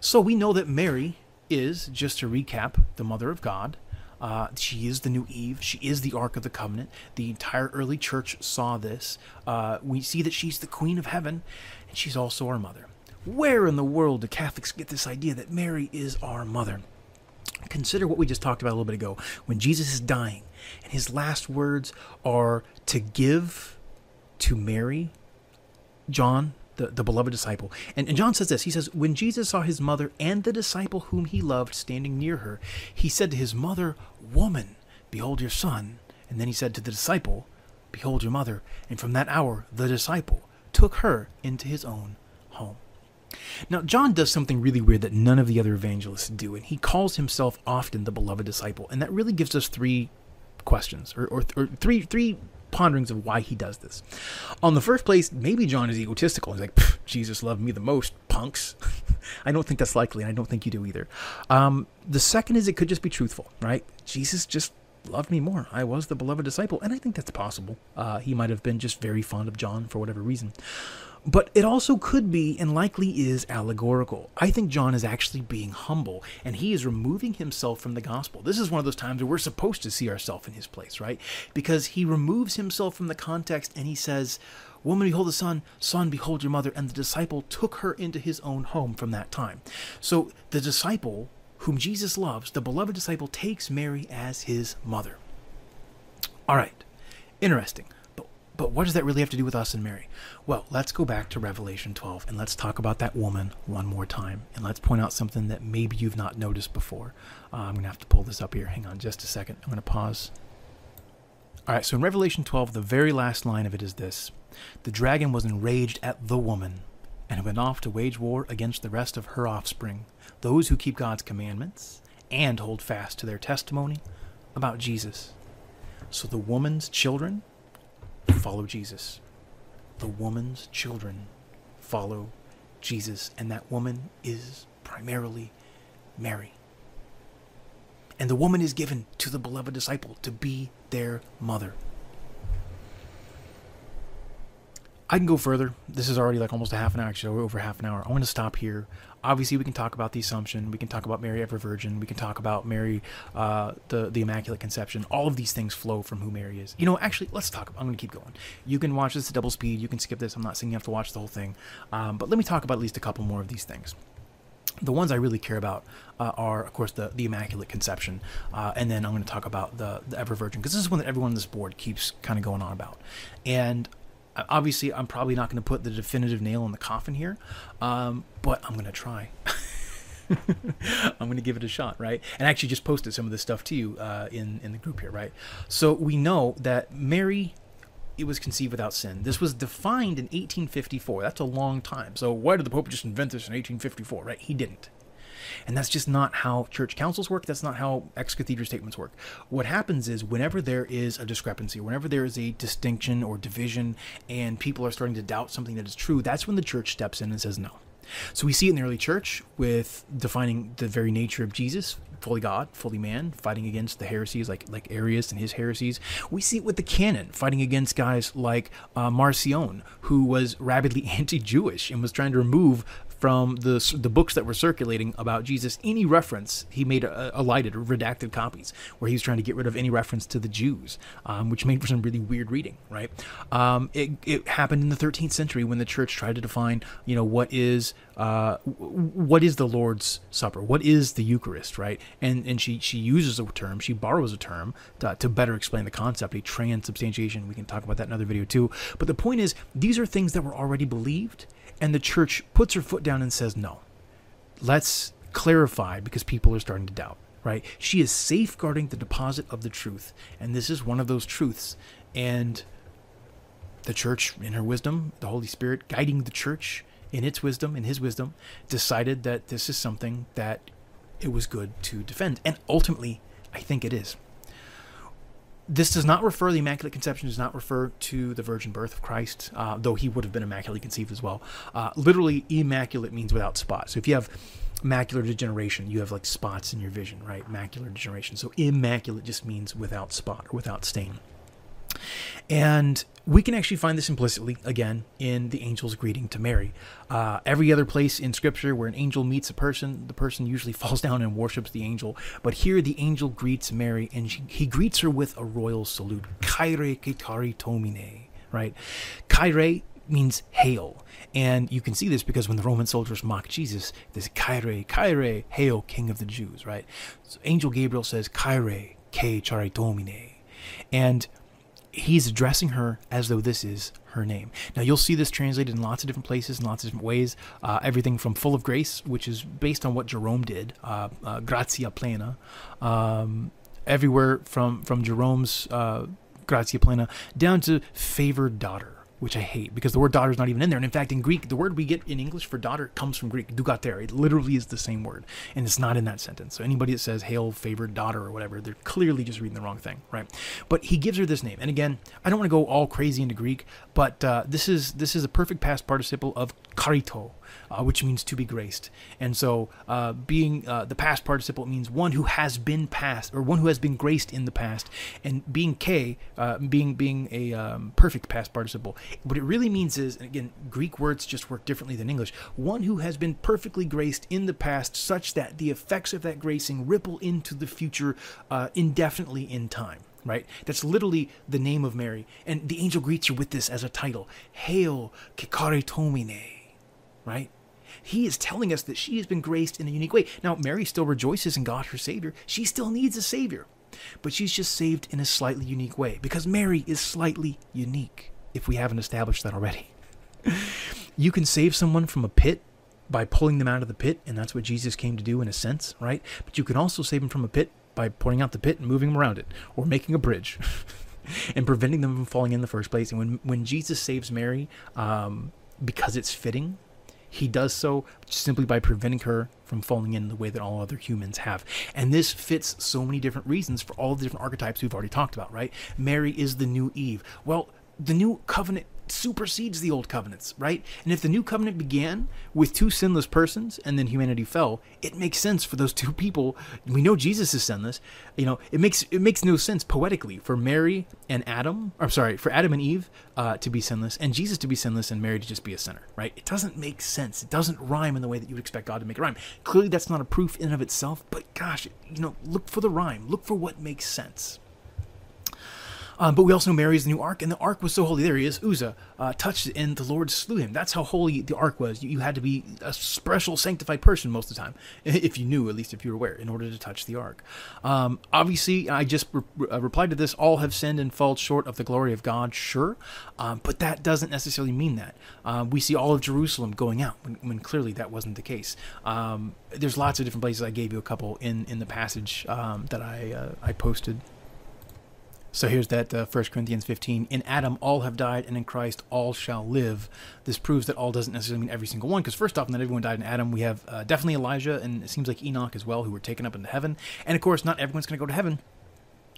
So we know that Mary is, just to recap, the Mother of God. Uh, she is the new Eve. She is the Ark of the Covenant. The entire early church saw this. Uh, we see that she's the Queen of Heaven, and she's also our mother. Where in the world do Catholics get this idea that Mary is our mother? Consider what we just talked about a little bit ago. When Jesus is dying, and his last words are to give to Mary, John, the, the beloved disciple. And, and John says this He says, When Jesus saw his mother and the disciple whom he loved standing near her, he said to his mother, Woman, behold your son. And then he said to the disciple, Behold your mother. And from that hour, the disciple took her into his own home. Now, John does something really weird that none of the other evangelists do, and he calls himself often the beloved disciple. And that really gives us three questions, or, or, or three, three ponderings of why he does this. On the first place, maybe John is egotistical. He's like, Jesus loved me the most, punks. *laughs* I don't think that's likely, and I don't think you do either. Um, the second is it could just be truthful, right? Jesus just loved me more. I was the beloved disciple, and I think that's possible. Uh, he might have been just very fond of John for whatever reason. But it also could be, and likely is, allegorical. I think John is actually being humble, and he is removing himself from the gospel. This is one of those times where we're supposed to see ourselves in his place, right? Because he removes himself from the context and he says, Woman, behold the son, son, behold your mother. And the disciple took her into his own home from that time. So the disciple, whom Jesus loves, the beloved disciple, takes Mary as his mother. All right, interesting. But what does that really have to do with us and Mary? Well, let's go back to Revelation 12 and let's talk about that woman one more time. And let's point out something that maybe you've not noticed before. Uh, I'm going to have to pull this up here. Hang on just a second. I'm going to pause. All right, so in Revelation 12, the very last line of it is this The dragon was enraged at the woman and went off to wage war against the rest of her offspring, those who keep God's commandments and hold fast to their testimony about Jesus. So the woman's children follow Jesus. The woman's children follow Jesus, and that woman is primarily Mary. And the woman is given to the beloved disciple to be their mother. I can go further. This is already like almost a half an hour, actually over half an hour. I want to stop here obviously we can talk about the Assumption, we can talk about Mary ever Virgin, we can talk about Mary, uh, the the Immaculate Conception. All of these things flow from who Mary is. You know, actually, let's talk. I'm going to keep going. You can watch this at double speed. You can skip this. I'm not saying you have to watch the whole thing, um, but let me talk about at least a couple more of these things. The ones I really care about uh, are, of course, the, the Immaculate Conception, uh, and then I'm going to talk about the, the Ever Virgin because this is one that everyone on this board keeps kind of going on about. And obviously i'm probably not going to put the definitive nail in the coffin here um, but i'm going to try *laughs* i'm going to give it a shot right and actually just posted some of this stuff to you uh, in in the group here right so we know that mary it was conceived without sin. This was defined in 1854. That's a long time. So why did the Pope just invent this in 1854? Right? He didn't. And that's just not how church councils work. That's not how ex cathedra statements work. What happens is whenever there is a discrepancy, whenever there is a distinction or division, and people are starting to doubt something that is true, that's when the church steps in and says no. So we see it in the early church with defining the very nature of Jesus, fully God, fully man, fighting against the heresies like like Arius and his heresies. We see it with the canon, fighting against guys like uh, Marcion, who was rabidly *laughs* anti-Jewish and was trying to remove from the the books that were circulating about Jesus, any reference he made alighted or redacted copies where he was trying to get rid of any reference to the Jews, um, which made for some really weird reading. Right? Um, it, it happened in the 13th century when the church tried to define, you know, what is uh, what is the Lord's Supper? What is the Eucharist? Right? And and she she uses a term, she borrows a term to, to better explain the concept, a transubstantiation. We can talk about that in another video too. But the point is, these are things that were already believed and the church puts her foot down and says, no, let's clarify because people are starting to doubt, right? She is safeguarding the deposit of the truth. And this is one of those truths. And the church, in her wisdom, the Holy Spirit guiding the church in its wisdom, in his wisdom, decided that this is something that it was good to defend. And ultimately, I think it is this does not refer, the Immaculate Conception does not refer to the virgin birth of Christ, uh, though he would have been immaculately conceived as well. Uh, literally, immaculate means without spot. So if you have macular degeneration, you have like spots in your vision, right? Macular degeneration. So immaculate just means without spot or without stain. And we can actually find this implicitly again in the angel's greeting to Mary. Uh, every other place in Scripture where an angel meets a person, the person usually *laughs* falls down and worships the angel. But here, the angel greets Mary, and she, he greets her with a royal salute, "Kyrie ketari tomine." Right, Kyrie means hail. And you can see this because when the Roman soldiers mock Jesus, there's Kyrie, Kyrie, hail, King of the Jews, right? So Angel Gabriel says, Kyrie, ke chari domine. And he's addressing her as though this is her name. Now, you'll see this translated in lots of different places, in lots of different ways. Uh, everything from full of grace, which is based on what Jerome did, uh, uh, gratia plena. Um, everywhere from, from Jerome's uh, gratia plena down to favored daughter. Which I hate because the word daughter is not even in there. And in fact, in Greek, the word we get in English for daughter comes from Greek, dougater. It literally is the same word, and it's not in that sentence. So anybody that says "hail favored daughter" or whatever, they're clearly just reading the wrong thing, right? But he gives her this name, and again, I don't want to go all crazy into Greek, but uh, this is this is a perfect past participle of charito, uh, which means to be graced. And so, uh, being uh, the past participle means one who has been past, or one who has been graced in the past. And being k, uh, being being a um, perfect past participle, what it really means is, again, Greek words just work differently than English. One who has been perfectly graced in the past, such that the effects of that gracing ripple into the future uh, indefinitely in time right? That's literally the name of Mary. And the angel greets her with this as a title Hail, Kikare Tomine right? He is telling us that she has been graced in a unique way. Now, Mary still rejoices in God, her Savior. She still needs a Savior, but she's just saved in a slightly unique way because Mary is slightly unique, if we haven't established that already. *laughs* you can save someone from a pit by pulling them out of the pit, and that's what Jesus came to do in a sense, right? But you can also save them from a pit by pointing out the pit and moving them around it, or making a bridge. *laughs* and preventing them from falling in the first place. And when when Jesus saves Mary, um, because it's fitting, he does so simply by preventing her from falling in the way that all other humans have. And this fits so many different reasons for all the different archetypes we've already talked about, right? Mary is the new Eve. Well, the new covenant supersedes the old covenants, right? And if the new covenant began with two sinless persons and then humanity fell, it makes sense for those two people. We know Jesus is sinless. You know, it makes it makes no sense poetically for Mary and Adam. I'm sorry, for Adam and Eve uh, to be sinless and Jesus to be sinless and Mary to just be a sinner, right? It doesn't make sense. It doesn't rhyme in the way that you would expect God to make it rhyme. Clearly, that's not a proof in of itself. But gosh, you know, look for the rhyme. Look for what makes sense. Um, but we also know Mary is the new ark, and the ark was so holy. There he is, Uzzah, uh, touched it, and the Lord slew him. That's how holy the ark was. You, you, had to be a special sanctified person most of the time, *laughs* if you knew, at least if you were aware, in order to touch the ark. Um, obviously, I just re- uh, replied to this all have sinned and fall short of the glory of God, sure, um, but that doesn't necessarily mean that. Um, we see all of Jerusalem going out when, when clearly that wasn't the case. Um, there's lots of different places. I gave you a couple in, in the passage um, that I, uh, I posted so here's that uh, 1 Corinthians 15. In Adam, all have died, and in Christ, all shall live. This proves that all doesn't necessarily mean every single one, because first off, not everyone died in Adam. We have uh, definitely Elijah, and it seems like Enoch as well, who were taken up into heaven. And of course, not everyone's going to go to heaven.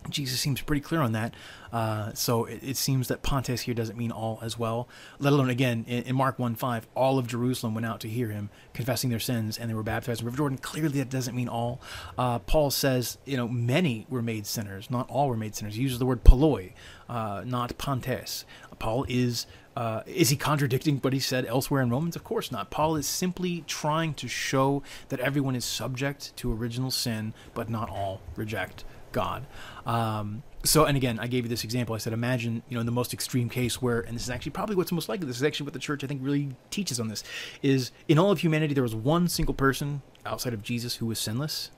Jesus seems pretty clear on that. Uh, so it, it, seems that Pontes here doesn't mean all as well. Let alone, again, in, in Mark 1 5, all of Jerusalem went out to hear him, confessing their sins, and they were baptized in the River Jordan. Clearly, that doesn't mean all. Uh, Paul says, you know, many were made sinners, not all were made sinners. He uses the word polloi, uh, not Pontes. Paul is. Uh, is he contradicting what he said elsewhere in Romans? Of course not. Paul is simply trying to show that everyone is subject to original sin, but not all reject God. Um, so, and again, I gave you this example. I said, imagine, you know, in the most extreme case where, and this is actually probably what's most likely, this is actually what the church, I think, really teaches on this, is in all of humanity, there was one single person outside of Jesus who was sinless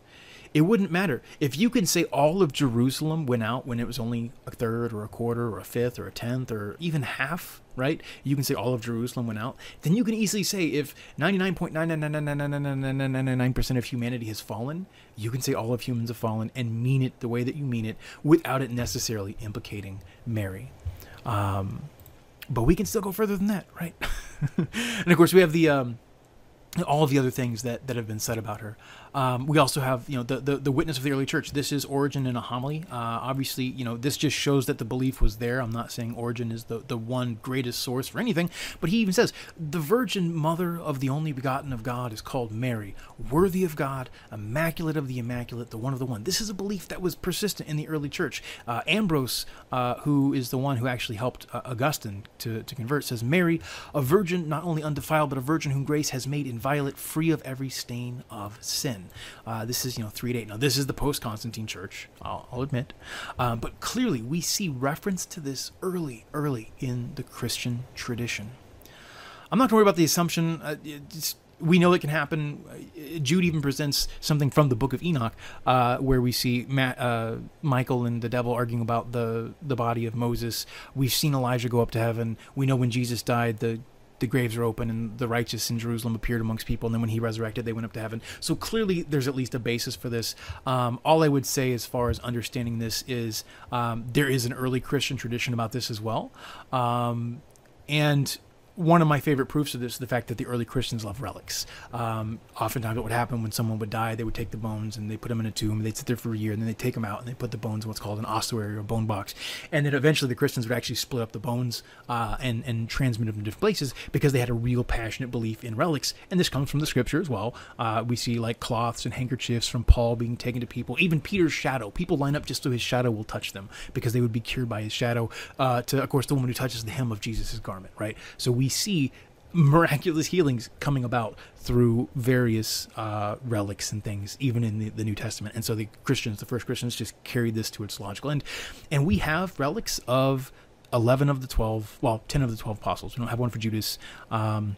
it wouldn't matter. If you can say all of Jerusalem went out when it was only a third or a quarter or a fifth or a tenth or even half, right? You can say all of Jerusalem went out. Then you can easily say if 99.9999999% of humanity has fallen, you can say all of humans have fallen and mean it the way that you mean it without it necessarily implicating Mary. Um, but we can still go further than that, right? and of course, we have the um, all of the other things that, that have been said about her. Um, we also have, you know, the, the, the, witness of the early church. This is Origen in a homily. Uh, obviously, you know, this just shows that the belief was there. I'm not saying Origen is the, the one greatest source for anything, but he even says, the virgin mother of the only begotten of God is called Mary, worthy of God, immaculate of the immaculate, the one of the one. This is a belief that was persistent in the early church. Uh, Ambrose, uh, who is the one who actually helped uh, Augustine to, to convert, says, Mary, a virgin not only undefiled, but a virgin whom grace has made inviolate, free of every stain of sin. Uh, this is, you know, 3 to 8. Now, this is the post Constantine church, I'll, I'll admit. Um, but clearly, we see reference to this early, early in the Christian tradition. I'm not going to worry about the assumption. Uh, we know it can happen. Uh, Jude even presents something from the Book of Enoch, uh, where we see uh, Michael and the devil arguing about the the body of Moses. We've seen Elijah go up to heaven. We know when Jesus died, the the graves are open and the righteous in Jerusalem appeared amongst people. And then when he resurrected, they went up to heaven. So clearly, there's at least a basis for this. Um, all I would say, as far as understanding this, is um, there is an early Christian tradition about this as well. Um, and one of my favorite proofs of this is the fact that the early Christians loved relics. Um, oftentimes, what would happen when someone would die, they would take the bones and they put them in a tomb. They'd sit there for a year, and then they take them out and they put the bones in what's called an ossuary or bone box. And then eventually, the Christians would actually split up the bones uh, and and transmit them to different places because they had a real passionate belief in relics. And this comes from the Scripture as well. Uh, we see like cloths and handkerchiefs from Paul being taken to people. Even Peter's shadow. People line up just so his shadow will touch them because they would be cured by his shadow. Uh, to of course, the woman who touches the hem of Jesus' garment. Right. So we see miraculous healings coming about through various uh, relics and things, even in the, the, New Testament. And so the Christians, the first Christians, just carried this to its logical end. And we have relics of 11 of the 12, well, 10 of the 12 apostles. We don't have one for Judas. Um,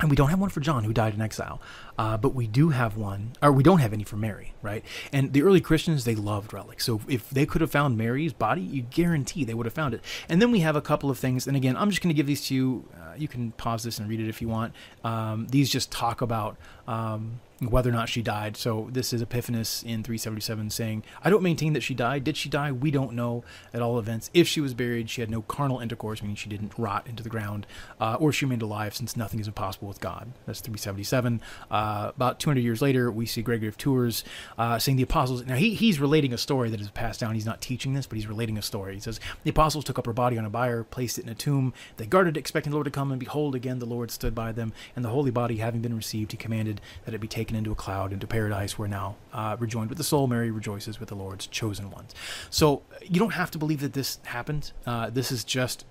and we don't have one for John, who died in exile. Uh, but we do have one, or we don't have any for Mary, right? And the early Christians, they loved relics. So if they could have found Mary's body, you guarantee they would have found it. And then we have a couple of things. And again, I'm just going to give these to you. You can pause this and read it if you want. Um, these just talk about um, whether or not she died. So this is Epiphanius in 377 saying, I don't maintain that she died. Did she die? We don't know at all events. If she was buried, she had no carnal intercourse, meaning she didn't rot into the ground, uh, or she remained alive since nothing is impossible with God. That's 377. Uh, about 200 years later, we see Gregory of Tours uh, saying the apostles. Now he, he's relating a story that is passed down. He's not teaching this, but he's relating a story. He says, The apostles took up her body on a bier, placed it in a tomb. They guarded it, expecting the Lord to come, and behold, again the Lord stood by them, and the holy body having been received, he commanded that it be taken into a cloud into paradise where now uh, rejoined with the soul mary rejoices with the lord's chosen ones. So you don't have to believe that this happened. Uh, this is just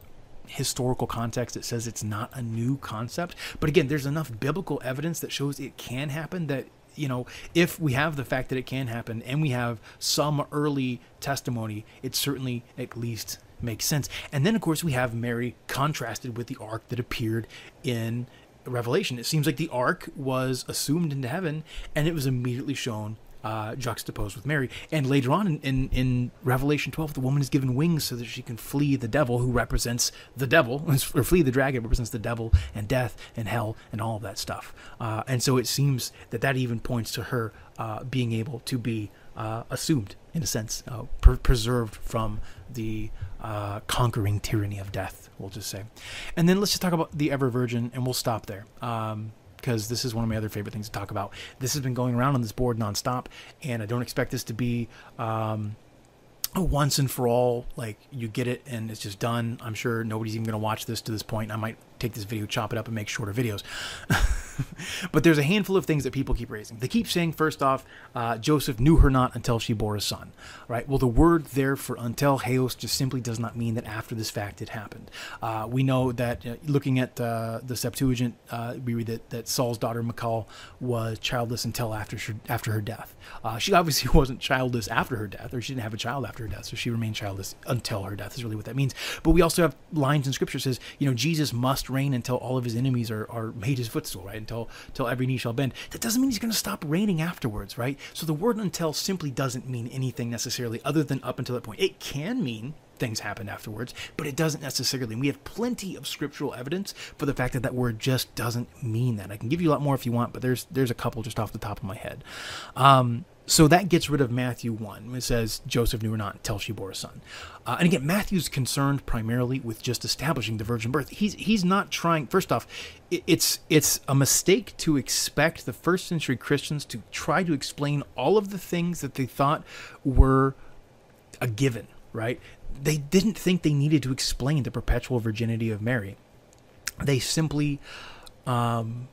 historical context. It says it's not a new concept. But again there's enough biblical evidence that shows it can happen that you know if we have the fact that it can happen and we have some early testimony it certainly at least makes sense. And then of course we have mary contrasted with the ark that appeared in Revelation. It seems like the ark was assumed into heaven, and it was immediately shown uh, juxtaposed with Mary. And later on in, in, in, Revelation 12, the woman is given wings so that she can flee the devil, who represents the devil, *laughs* or flee the dragon, represents the devil and death and hell and all of that stuff. Uh, and so it seems that that even points to her uh, being able to be uh, assumed, in a sense, uh, per- preserved from the uh, conquering tyranny of death, we'll just say. And then let's just talk about the Ever Virgin, and we'll stop there. Um, because this is one of my other favorite things to talk about. This has been going around on this board nonstop, and I don't expect this to be um, a once and for all. Like you get it and it's just done. I'm sure nobody's even going to watch this to this point. I might take this video, chop it up, and make shorter videos. *laughs* but there's a handful of things that people keep raising. They keep saying, first off, uh, Joseph knew her not until she bore a son, right? Well, the word there for until Heos just simply does not mean that after this fact it happened. Uh, we know that uh, looking at uh, the Septuagint, uh, we read that, that Saul's daughter Michal was childless until after she, after her death. She *laughs* obviously wasn't childless after her death, or she didn't have a child after her death, so she remained childless until her death. Is really what that means. But we also have lines in Scripture says, you know, Jesus must reign until all of his enemies are, are made his footstool, right? Until until every knee shall bend. That doesn't mean he's going to stop reigning afterwards, right? So the word until simply doesn't mean anything necessarily other than up until that point. It can mean things happen afterwards, but it doesn't necessarily. And we have plenty of scriptural evidence for the fact that that word just doesn't mean that. I can give you a lot more if you want, but there's there's a couple just off the top of my head. Um, so that gets rid of Matthew 1. It says Joseph knew her not until she bore a son. Uh, and again, Matthew's concerned primarily with just establishing the virgin birth. He's he's not trying. First off, it's it's a mistake to expect the first century Christians to try to explain all of the things that they thought were a given. Right? They didn't think they needed to explain the perpetual virginity of Mary. They simply um,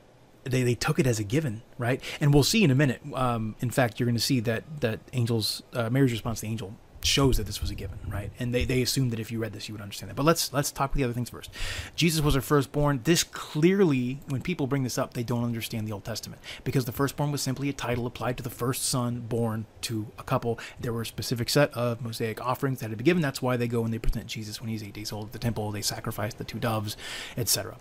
they, they took it as a given, right? And we'll see in a minute. Um, in fact, you're going to see that that angels uh, Mary's response to the angel shows that this was a given, right? And they, they assumed that if you read this, you would understand that. But let's let's talk the other things first. Jesus was our firstborn. This clearly, when people bring this up, they don't understand the Old Testament because the firstborn was simply a title applied to the first son born to a couple. There were a specific set of Mosaic offerings that had to be given. That's why they go and they present Jesus when he's eight days old at the temple. They sacrifice the two doves, etc.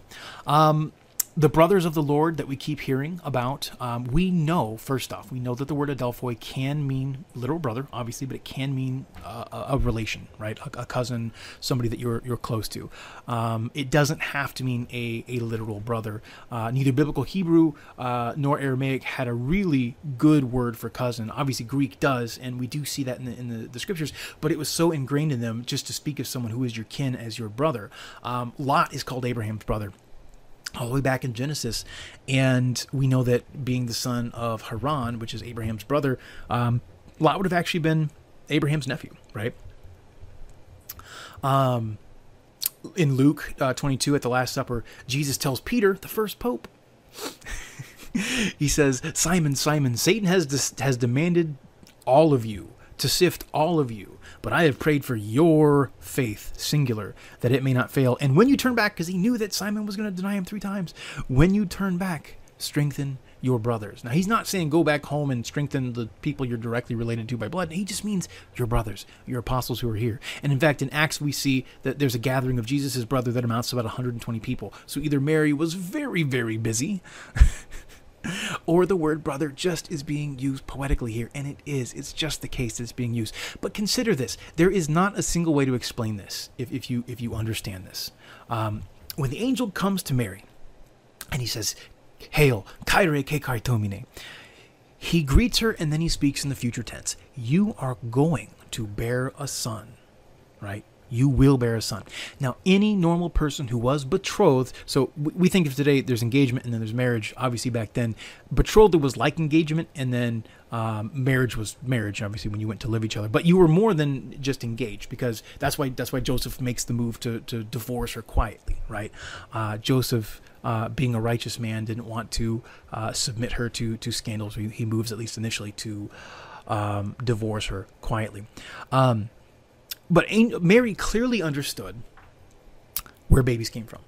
Um, the brothers of the Lord that we keep hearing about, um, we know, first off, we know that the word Adelphoi can mean literal brother, obviously, but it can mean uh, a, relation, right? A, a, cousin, somebody that you're, you're close to. Um, it doesn't have to mean a, a literal brother. Uh, neither biblical Hebrew uh, nor Aramaic had a really good word for cousin. Obviously, Greek does, and we do see that in the, in the, the scriptures, but it was so ingrained in them just to speak of someone who is your kin as your brother. Um, Lot is called Abraham's brother all the way back in Genesis. And we know that being the son of Haran, which is Abraham's brother, um, Lot would have actually been Abraham's nephew, right? Um, in Luke uh, 22 at the Last Supper, Jesus tells Peter, the first pope, *laughs* he says, Simon, Simon, Satan has, has demanded all of you to sift all of you. But I have prayed for your faith, singular, that it may not fail. And when you turn back, because he knew that Simon was going to deny him three times, when you turn back, strengthen your brothers. Now, he's not saying go back home and strengthen the people you're directly related to by blood. He just means your brothers, your apostles who are here. And in fact, in Acts, we see that there's a gathering of Jesus' brother that amounts to about 120 people. So either Mary was very, very busy. *laughs* *laughs* or the word brother just is being used poetically here, and it is. It's just the case that it's being used. But consider this: there is not a single way to explain this if, if you if you understand this. Um, when the angel comes to Mary, and he says, "Hail, Kyrie ke kaitomine," he greets her, and then he speaks in the future tense. You are going to bear a son, right? You will bear a son. Now, any normal person who was betrothed, so we think of today there's engagement and then there's marriage. Obviously, back then, betrothed was like engagement, and then um, marriage was marriage. Obviously, when you went to live each other, but you were more than just engaged because that's why that's why Joseph makes the move to to divorce her quietly, right? Uh, Joseph. Uh, being a righteous man, didn't want to uh, submit her to to scandals. He, moves at least initially to um, divorce her quietly. Um, but Mary clearly understood where babies came from,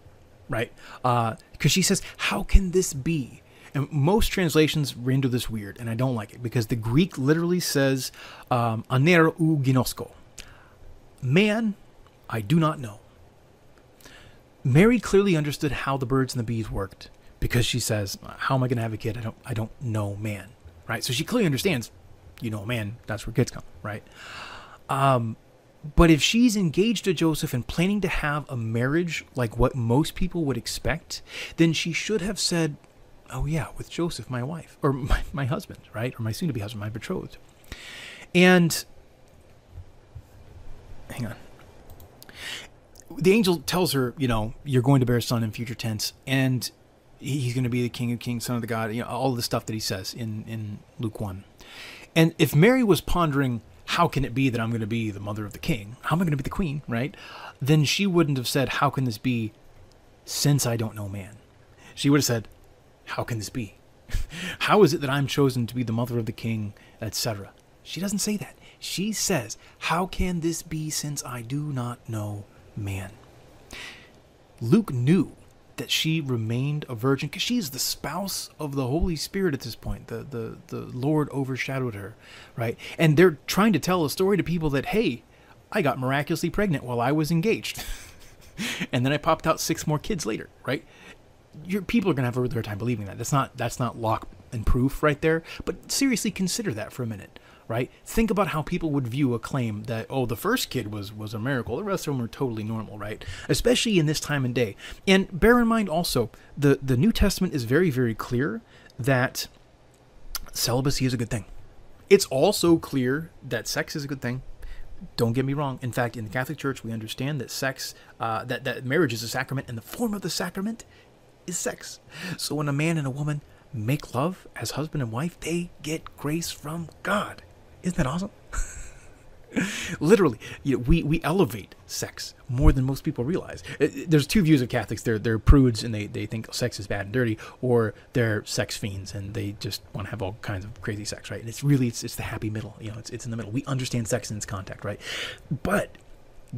right? Because uh, she says, "How can this be?" And most translations render this weird, and I don't like it because the Greek literally says um, "aner u ginosko," man, I do not know. Mary clearly understood how the birds and the bees worked because she says, "How am I going to have a kid? I don't, I don't know, man." Right? So she clearly understands. You know, man, that's where kids come, right? Um, but if she's engaged to Joseph and planning to have a marriage like what most people would expect, then she should have said, Oh, yeah, with Joseph, my wife, or *laughs* my, my husband, right? Or my soon to be husband, my betrothed. And hang on. The angel tells her, you know, you're going to bear a son in future tense, and he's going to be the king of kings, son of the God, you know, all the stuff that he says in, in Luke 1. And if Mary was pondering, how can it be that I'm going to be the mother of the king? How am I going to be the queen, right? Then she wouldn't have said, How can this be since I don't know man? She would have said, How can this be? *laughs* How is it that I'm chosen to be the mother of the king, etc.? She doesn't say that. She says, How can this be since I do not know man? Luke knew that she remained a virgin because she's the spouse of the Holy Spirit at this point. The, the, the Lord overshadowed her, right? And they're trying to tell a story to people that, hey, I got miraculously pregnant while I was engaged. *laughs* and then I popped out six more kids later, right? Your people are gonna have a hard time believing that. That's not that's not lock and proof right there. But seriously consider that for a minute right? Think about how people would view a claim that oh the first kid was was a miracle, the rest of them were totally normal, right? Especially in this time and day. And bear in mind also the the New Testament is very very clear that celibacy is a good thing. It's also clear that sex is a good thing. Don't get me wrong. In fact, in the Catholic Church, we understand that sex, uh, that that marriage is a sacrament, and the form of the sacrament is sex. So when a man and a woman make love as husband and wife, they get grace from God. Isn't that awesome? *laughs* Literally, you know, we, we elevate sex more than most people realize. Uh, there's two views of Catholics. They're, they're prudes and they, they think sex is bad and dirty, or they're sex fiends and they just want to have all kinds of crazy sex, right? And it's really, it's, it's the happy middle. You know, it's, it's in the middle. We understand sex in its contact, right? But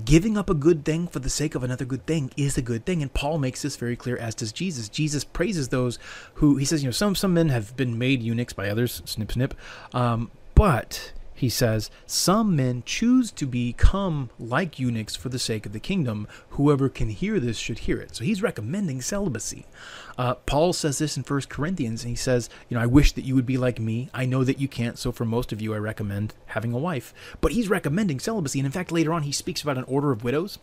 giving up a good thing for the sake of another good thing is a good thing and paul makes this very clear as does jesus jesus praises those who he says you know some some men have been made eunuchs by others snip snip um, but he says, Some men choose to become like eunuchs for the sake of the kingdom. Whoever can hear this should hear it. So he's recommending celibacy. Uh, Paul says this in 1 Corinthians, and he says, You know, I wish that you would be like me. I know that you can't, so for most of you, I recommend having a wife. But he's recommending celibacy. And in fact, later on, he speaks about an order of widows.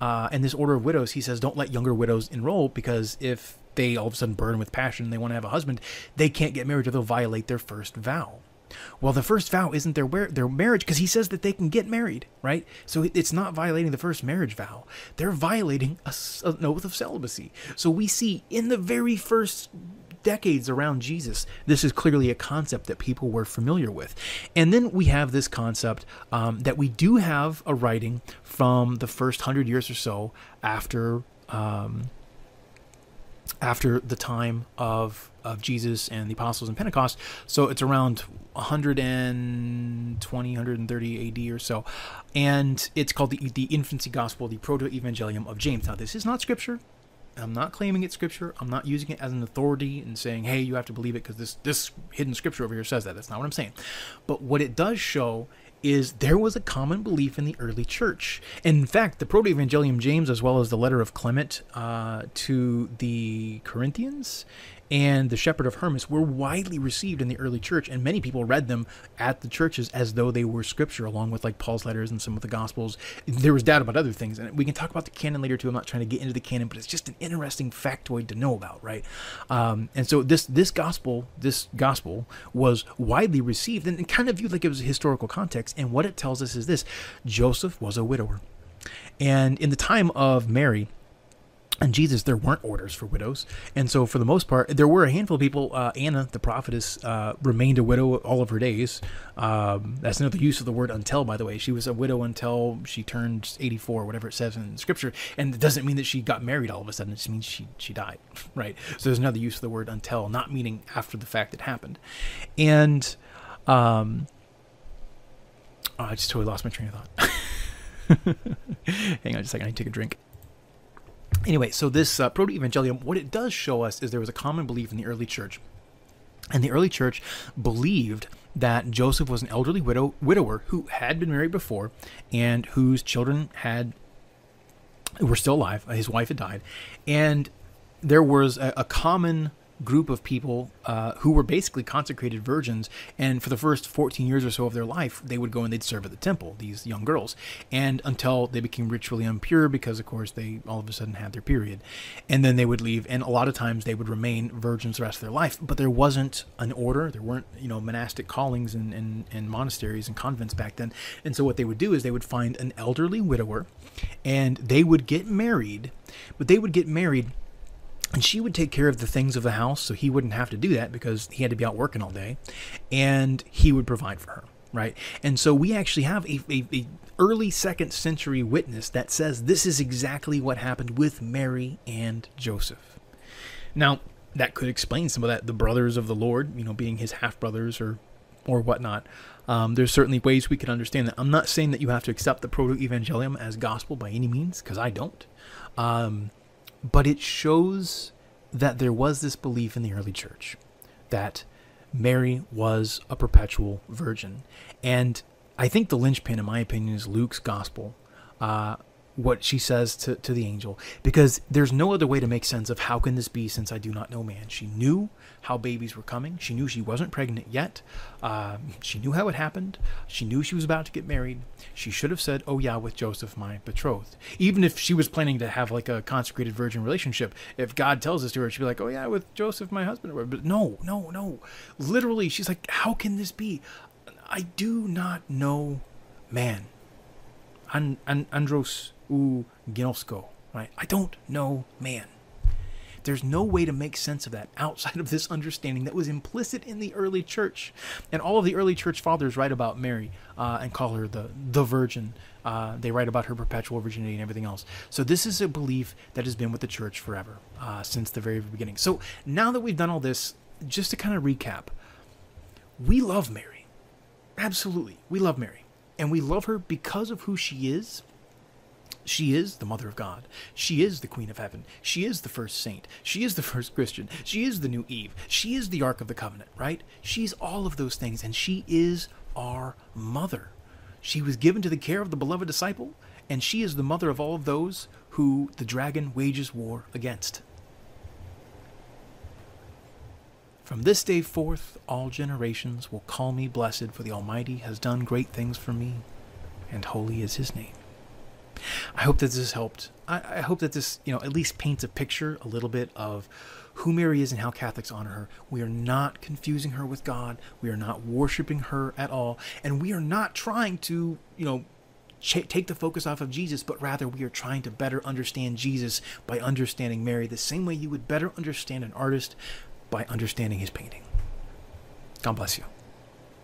Uh, and this order of widows, he says, don't let younger widows enroll because if they all of a sudden burn with passion and they want to have a husband, they can't get married or they'll violate their first vow. Well, the first vow isn't their their marriage because he says that they can get married, right? So it's not violating the first marriage vow. They're violating a, an oath of celibacy. So we see in the very first decades around Jesus, this is clearly a concept that people were familiar with. And then we have this concept um, that we do have a writing from the first hundred years or so after. Um, after the time of of Jesus and the apostles and Pentecost. So it's around 120, 130 AD or so. And it's called the, the Infancy Gospel, the Proto Evangelium of James. Now, this is not scripture. I'm not claiming it's scripture. I'm not using it as an authority and saying, hey, you have to believe it because this, this hidden scripture over here says that. That's not what I'm saying. But what it does show is there was a common belief in the early church. In fact, the Proto Evangelium James, as well as the letter of Clement uh, to the Corinthians and the Shepherd of Hermas, were widely received in the early church, and many people read them at the churches as though they were scripture, along with like Paul's letters and some of the Gospels. There was doubt about other things, and we can talk about the canon later too. I'm not trying to get into the canon, but it's just an interesting factoid to know about, right? Um, and so this this gospel, this gospel was widely received and, and kind of viewed like it was a historical context. And what it tells us is this: Joseph was a widower, and in the time of Mary and Jesus, there weren't orders for widows, and so for the most part, there were a handful of people. Uh, Anna, the prophetess, uh, remained a widow all of her days. Um, that's another use of the word "until." By the way, she was a widow until she turned eighty-four, whatever it says in Scripture, and it doesn't mean that she got married all of a sudden. It just means she she died, *laughs* right? So there's another use of the word "until," not meaning after the fact it happened, and um, oh, I just totally lost my train of thought. *laughs* Hang on just a second, I need to take a drink. Anyway, so this uh, Proto Evangelium, what it does show us is there was a common belief in the early church. And the early church believed that Joseph was an elderly widow, widower who had been married before and whose children had were still alive. His wife had died. And there was a, a common group of people uh, who were basically consecrated virgins. And for the first 14 years or so of their life, they would go and they'd serve at the temple, these young girls, and until they became ritually impure because, of course, they all of a sudden had their period. And then they would leave. And a lot of times they would remain virgins the rest of their life. But there wasn't an order, there weren't, you know, monastic callings and, and, and monasteries and convents back then. And so what they would do is they would find an elderly widower and they would get married, but they would get married and she would take care of the things of the house so he wouldn't have to do that because he had to be out working all day and he would provide for her right? And so we actually have a, a, a, early second century witness that says this is exactly what happened with mary and joseph. Now that could explain some of that the brothers of the lord you know being his half brothers or or whatnot. Um, there's certainly ways we can understand that. I'm not saying that you have to accept the proto-evangelium as gospel by any means because i don't. Um, but it shows that there was this belief in the early church that Mary was a perpetual virgin. And I think the linchpin, in my opinion, is Luke's gospel, uh, what she says to, to the angel, because there's no other way to make sense of how can this be since I do not know man. She knew how babies were coming. She knew she wasn't pregnant yet. Uh, she knew how it happened. She knew she was about to get married. She should have said, "Oh yeah, with Joseph, my betrothed." Even if she was planning to have like a consecrated virgin relationship, if God tells this to her, she'd be like, "Oh yeah, with Joseph, my husband." But no, no, no. Literally, she's like, "How can this be? I do not know man." An- an- andros u ginosko, right? I don't know man. There's no way to make sense of that outside of this understanding that was implicit in the early church. And all of the early church fathers write about Mary uh, and call her the, the Virgin. Uh, they write about her perpetual virginity and everything else. So this is a belief that has been with the church forever, uh, since the very beginning. So now that we've done all this, just to kind of recap, we love Mary. Absolutely. We love Mary. And we love her because of who she is she is the Mother of God. She is the Queen of Heaven. She is the first saint. She is the *laughs* first Christian. She is the new Eve. She is the Ark of the Covenant, right? She's all of those things, and she is our mother. She was given to the care of the beloved disciple, and she is the mother of all of those who the dragon wages war against. From this day forth, all generations will call me blessed, for the Almighty has done great things for me, and holy is his name. I hope that this has helped. I, I, hope that this, you know, at least paints a picture a little bit of who Mary is and how Catholics honor her. We are not confusing her with God. We are not worshiping her at all. And we are not trying to, you know, ch- take the focus off of Jesus, but rather we are trying to better understand Jesus by understanding Mary the same way you would better understand an artist by understanding his painting. God bless you.